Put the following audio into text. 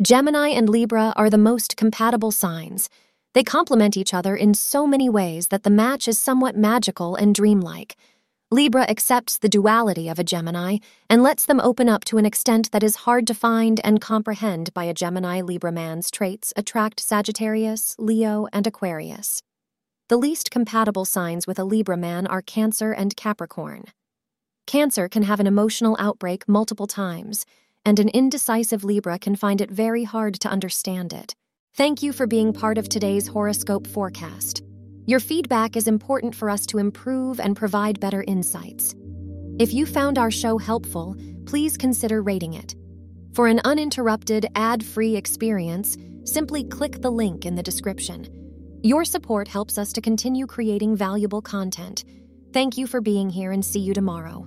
Gemini and Libra are the most compatible signs. They complement each other in so many ways that the match is somewhat magical and dreamlike. Libra accepts the duality of a Gemini and lets them open up to an extent that is hard to find and comprehend by a Gemini Libra man's traits attract Sagittarius, Leo, and Aquarius. The least compatible signs with a Libra man are Cancer and Capricorn. Cancer can have an emotional outbreak multiple times and an indecisive Libra can find it very hard to understand it. Thank you for being part of today's horoscope forecast. Your feedback is important for us to improve and provide better insights. If you found our show helpful, please consider rating it. For an uninterrupted, ad free experience, simply click the link in the description. Your support helps us to continue creating valuable content. Thank you for being here and see you tomorrow.